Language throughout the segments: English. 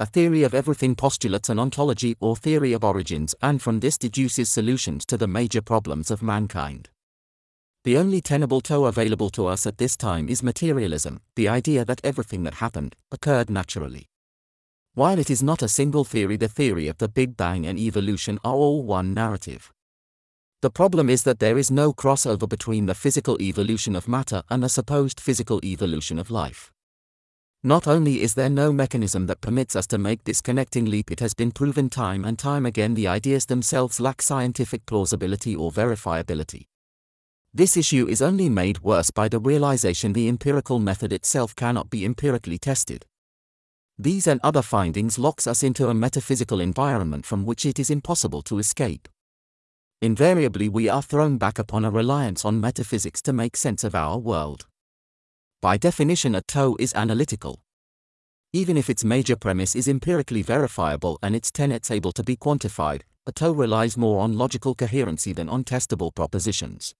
a theory of everything postulates an ontology or theory of origins and from this deduces solutions to the major problems of mankind. The only tenable toe available to us at this time is materialism, the idea that everything that happened occurred naturally. While it is not a single theory, the theory of the Big Bang and evolution are all one narrative. The problem is that there is no crossover between the physical evolution of matter and the supposed physical evolution of life. Not only is there no mechanism that permits us to make this connecting leap, it has been proven time and time again the ideas themselves lack scientific plausibility or verifiability. This issue is only made worse by the realization the empirical method itself cannot be empirically tested. These and other findings locks us into a metaphysical environment from which it is impossible to escape invariably we are thrown back upon a reliance on metaphysics to make sense of our world. By definition, a toe is analytical. Even if its major premise is empirically verifiable and its tenets able to be quantified, a toe relies more on logical coherency than on testable propositions.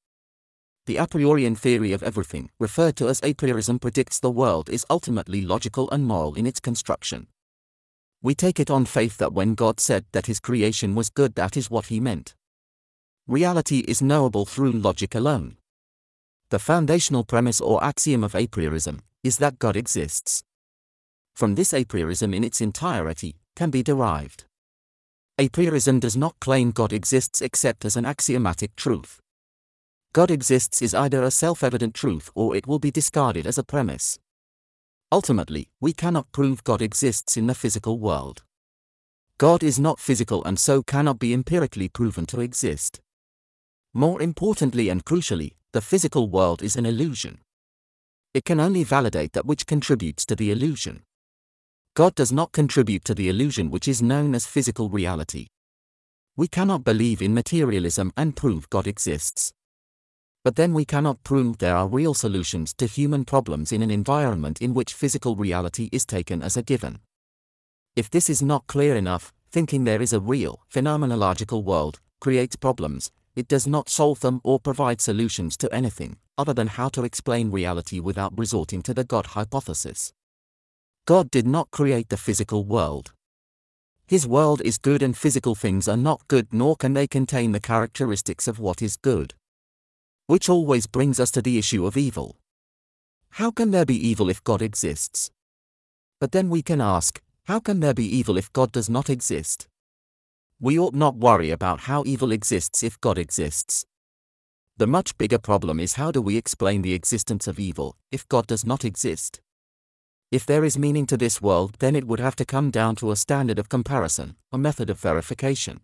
The a priorian theory of everything, referred to as a priorism, predicts the world is ultimately logical and moral in its construction. We take it on faith that when God said that his creation was good, that is what he meant. Reality is knowable through logic alone. The foundational premise or axiom of a priorism is that God exists. From this a priorism in its entirety can be derived. A priorism does not claim God exists except as an axiomatic truth. God exists is either a self evident truth or it will be discarded as a premise. Ultimately, we cannot prove God exists in the physical world. God is not physical and so cannot be empirically proven to exist. More importantly and crucially, the physical world is an illusion. It can only validate that which contributes to the illusion. God does not contribute to the illusion which is known as physical reality. We cannot believe in materialism and prove God exists. But then we cannot prove there are real solutions to human problems in an environment in which physical reality is taken as a given. If this is not clear enough, thinking there is a real, phenomenological world creates problems, it does not solve them or provide solutions to anything, other than how to explain reality without resorting to the God hypothesis. God did not create the physical world. His world is good and physical things are not good nor can they contain the characteristics of what is good. Which always brings us to the issue of evil. How can there be evil if God exists? But then we can ask, how can there be evil if God does not exist? We ought not worry about how evil exists if God exists. The much bigger problem is how do we explain the existence of evil if God does not exist? If there is meaning to this world, then it would have to come down to a standard of comparison, a method of verification.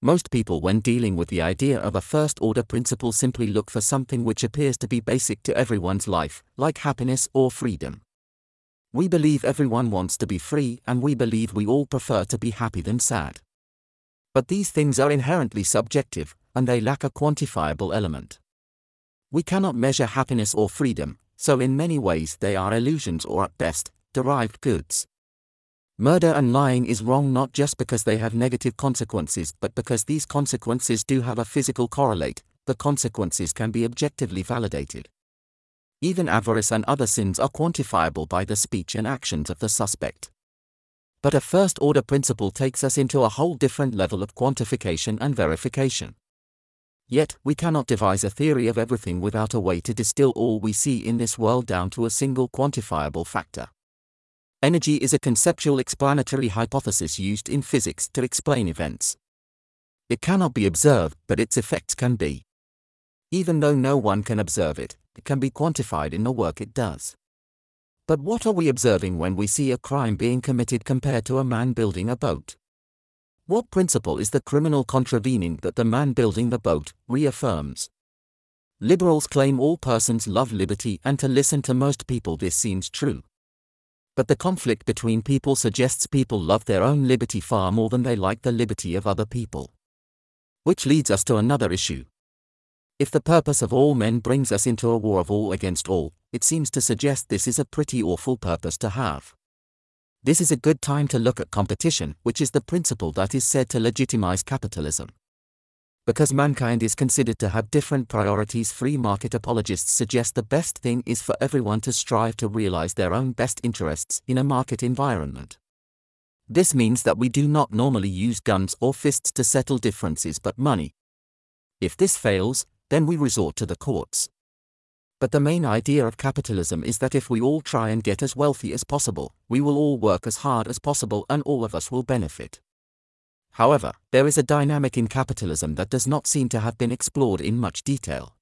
Most people, when dealing with the idea of a first order principle, simply look for something which appears to be basic to everyone's life, like happiness or freedom. We believe everyone wants to be free, and we believe we all prefer to be happy than sad. But these things are inherently subjective, and they lack a quantifiable element. We cannot measure happiness or freedom, so in many ways they are illusions or at best, derived goods. Murder and lying is wrong not just because they have negative consequences but because these consequences do have a physical correlate, the consequences can be objectively validated. Even avarice and other sins are quantifiable by the speech and actions of the suspect. But a first order principle takes us into a whole different level of quantification and verification. Yet, we cannot devise a theory of everything without a way to distill all we see in this world down to a single quantifiable factor. Energy is a conceptual explanatory hypothesis used in physics to explain events. It cannot be observed, but its effects can be. Even though no one can observe it, it can be quantified in the work it does. But what are we observing when we see a crime being committed compared to a man building a boat? What principle is the criminal contravening that the man building the boat reaffirms? Liberals claim all persons love liberty and to listen to most people this seems true. But the conflict between people suggests people love their own liberty far more than they like the liberty of other people. Which leads us to another issue. If the purpose of all men brings us into a war of all against all, it seems to suggest this is a pretty awful purpose to have. This is a good time to look at competition, which is the principle that is said to legitimize capitalism. Because mankind is considered to have different priorities, free market apologists suggest the best thing is for everyone to strive to realize their own best interests in a market environment. This means that we do not normally use guns or fists to settle differences but money. If this fails, then we resort to the courts. But the main idea of capitalism is that if we all try and get as wealthy as possible, we will all work as hard as possible and all of us will benefit. However, there is a dynamic in capitalism that does not seem to have been explored in much detail.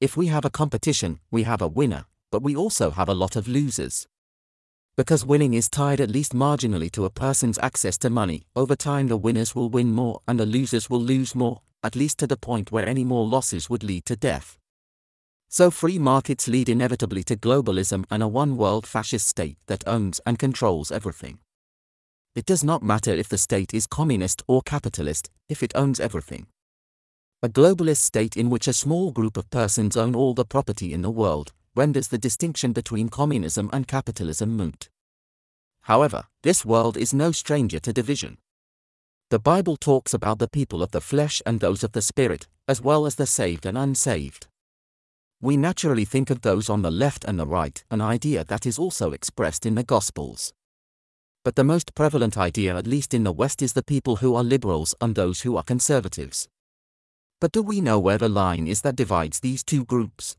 If we have a competition, we have a winner, but we also have a lot of losers. Because winning is tied at least marginally to a person's access to money, over time the winners will win more and the losers will lose more, at least to the point where any more losses would lead to death. So free markets lead inevitably to globalism and a one-world fascist state that owns and controls everything. It does not matter if the state is communist or capitalist, if it owns everything. A globalist state in which a small group of persons own all the property in the world renders the distinction between communism and capitalism moot. However, this world is no stranger to division. The Bible talks about the people of the flesh and those of the spirit, as well as the saved and unsaved. We naturally think of those on the left and the right, an idea that is also expressed in the Gospels. But the most prevalent idea, at least in the West, is the people who are liberals and those who are conservatives. But do we know where the line is that divides these two groups?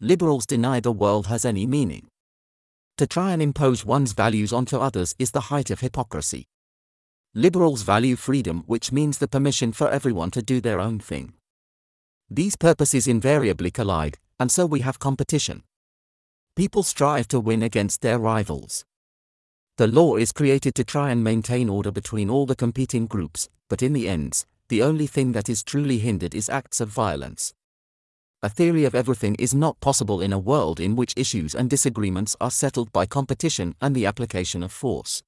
Liberals deny the world has any meaning. To try and impose one's values onto others is the height of hypocrisy. Liberals value freedom, which means the permission for everyone to do their own thing. These purposes invariably collide, and so we have competition. People strive to win against their rivals. The law is created to try and maintain order between all the competing groups, but in the ends, the only thing that is truly hindered is acts of violence. A theory of everything is not possible in a world in which issues and disagreements are settled by competition and the application of force.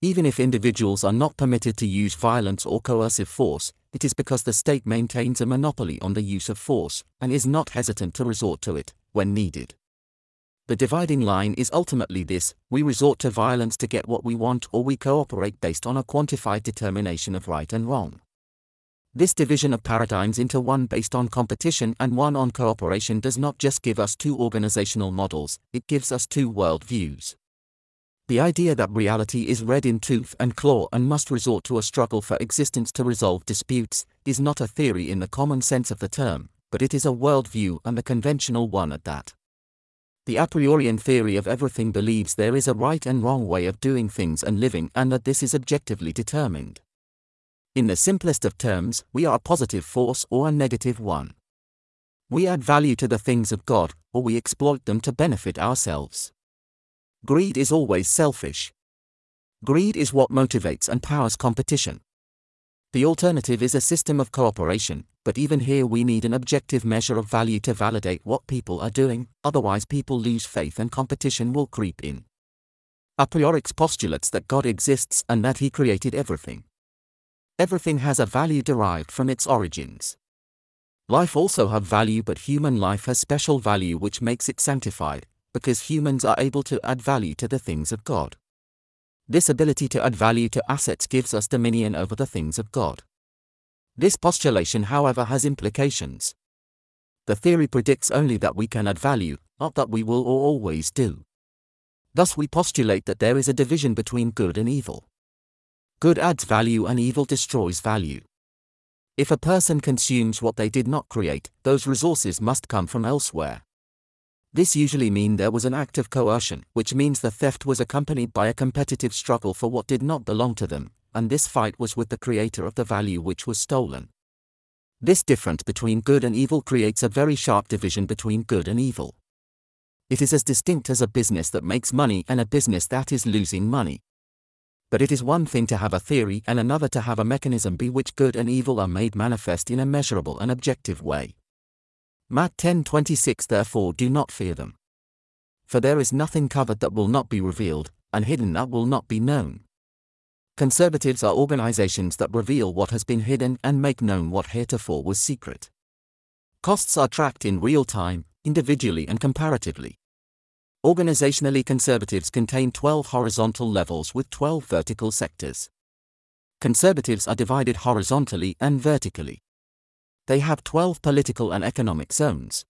Even if individuals are not permitted to use violence or coercive force, it is because the state maintains a monopoly on the use of force and is not hesitant to resort to it when needed. The dividing line is ultimately this we resort to violence to get what we want or we cooperate based on a quantified determination of right and wrong. This division of paradigms into one based on competition and one on cooperation does not just give us two organizational models, it gives us two world views. The idea that reality is red in tooth and claw and must resort to a struggle for existence to resolve disputes is not a theory in the common sense of the term, but it is a worldview and a conventional one at that. The a priorian theory of everything believes there is a right and wrong way of doing things and living and that this is objectively determined. In the simplest of terms, we are a positive force or a negative one. We add value to the things of God, or we exploit them to benefit ourselves. Greed is always selfish. Greed is what motivates and powers competition. The alternative is a system of cooperation, but even here we need an objective measure of value to validate what people are doing, otherwise people lose faith and competition will creep in. A priorix postulates that God exists and that he created everything. Everything has a value derived from its origins. Life also have value but human life has special value which makes it sanctified, because humans are able to add value to the things of God. This ability to add value to assets gives us dominion over the things of God. This postulation, however, has implications. The theory predicts only that we can add value, not that we will or always do. Thus, we postulate that there is a division between good and evil. Good adds value and evil destroys value. If a person consumes what they did not create, those resources must come from elsewhere. This usually mean there was an act of coercion, which means the theft was accompanied by a competitive struggle for what did not belong to them, and this fight was with the creator of the value which was stolen. This difference between good and evil creates a very sharp division between good and evil. It is as distinct as a business that makes money and a business that is losing money. But it is one thing to have a theory and another to have a mechanism by which good and evil are made manifest in a measurable and objective way. Matt 10:26 Therefore do not fear them. For there is nothing covered that will not be revealed, and hidden that will not be known. Conservatives are organizations that reveal what has been hidden and make known what heretofore was secret. Costs are tracked in real time, individually and comparatively. Organizationally, conservatives contain 12 horizontal levels with 12 vertical sectors. Conservatives are divided horizontally and vertically. They have 12 political and economic zones.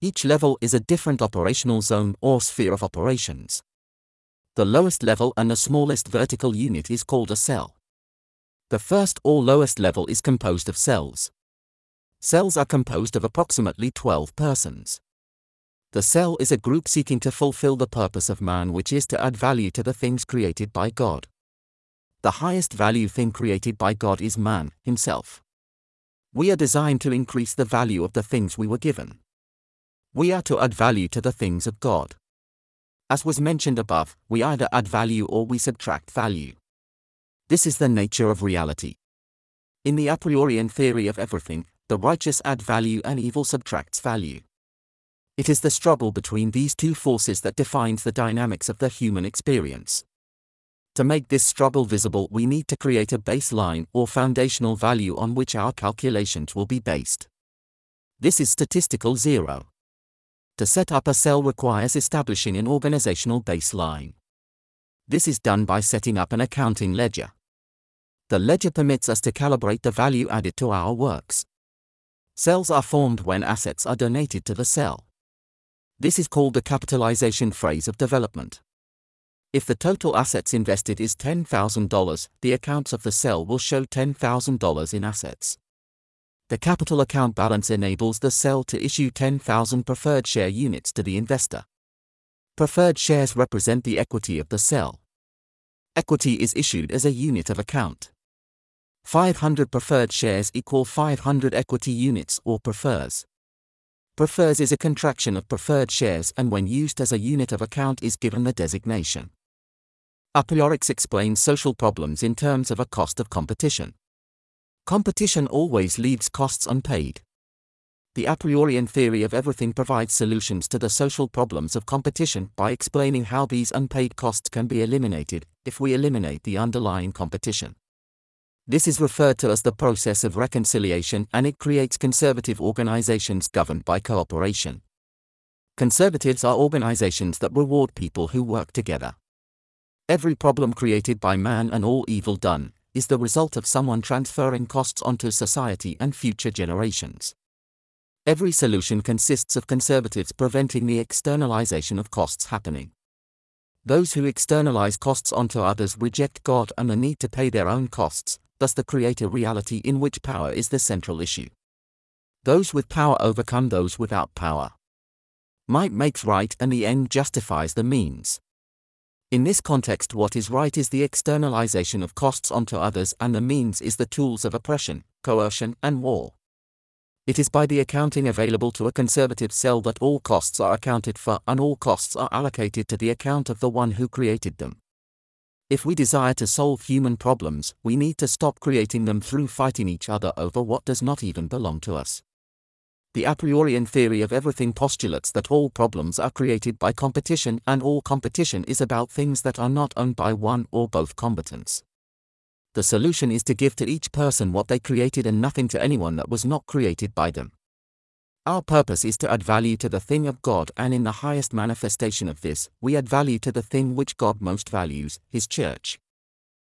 Each level is a different operational zone or sphere of operations. The lowest level and the smallest vertical unit is called a cell. The first or lowest level is composed of cells. Cells are composed of approximately 12 persons. The cell is a group seeking to fulfill the purpose of man, which is to add value to the things created by God. The highest value thing created by God is man, himself. We are designed to increase the value of the things we were given. We are to add value to the things of God. As was mentioned above, we either add value or we subtract value. This is the nature of reality. In the a priorian theory of everything, the righteous add value and evil subtracts value. It is the struggle between these two forces that defines the dynamics of the human experience. To make this struggle visible, we need to create a baseline or foundational value on which our calculations will be based. This is statistical zero. To set up a cell requires establishing an organizational baseline. This is done by setting up an accounting ledger. The ledger permits us to calibrate the value added to our works. Cells are formed when assets are donated to the cell. This is called the capitalization phase of development. If the total assets invested is $10,000, the accounts of the cell will show $10,000 in assets. The capital account balance enables the cell to issue 10,000 preferred share units to the investor. Preferred shares represent the equity of the cell. Equity is issued as a unit of account. 500 preferred shares equal 500 equity units or prefers. Prefers is a contraction of preferred shares and when used as a unit of account is given the designation. A priorix explains social problems in terms of a cost of competition. Competition always leaves costs unpaid. The a priorian theory of everything provides solutions to the social problems of competition by explaining how these unpaid costs can be eliminated if we eliminate the underlying competition. This is referred to as the process of reconciliation and it creates conservative organizations governed by cooperation. Conservatives are organizations that reward people who work together. Every problem created by man and all evil done is the result of someone transferring costs onto society and future generations. Every solution consists of conservatives preventing the externalization of costs happening. Those who externalize costs onto others reject God and the need to pay their own costs, thus the creator reality in which power is the central issue. Those with power overcome those without power. Might makes right and the end justifies the means. In this context what is right is the externalization of costs onto others and the means is the tools of oppression, coercion and war. It is by the accounting available to a conservative cell that all costs are accounted for and all costs are allocated to the account of the one who created them. If we desire to solve human problems, we need to stop creating them through fighting each other over what does not even belong to us. The a priorian theory of everything postulates that all problems are created by competition and all competition is about things that are not owned by one or both combatants. The solution is to give to each person what they created and nothing to anyone that was not created by them. Our purpose is to add value to the thing of God, and in the highest manifestation of this, we add value to the thing which God most values, His church.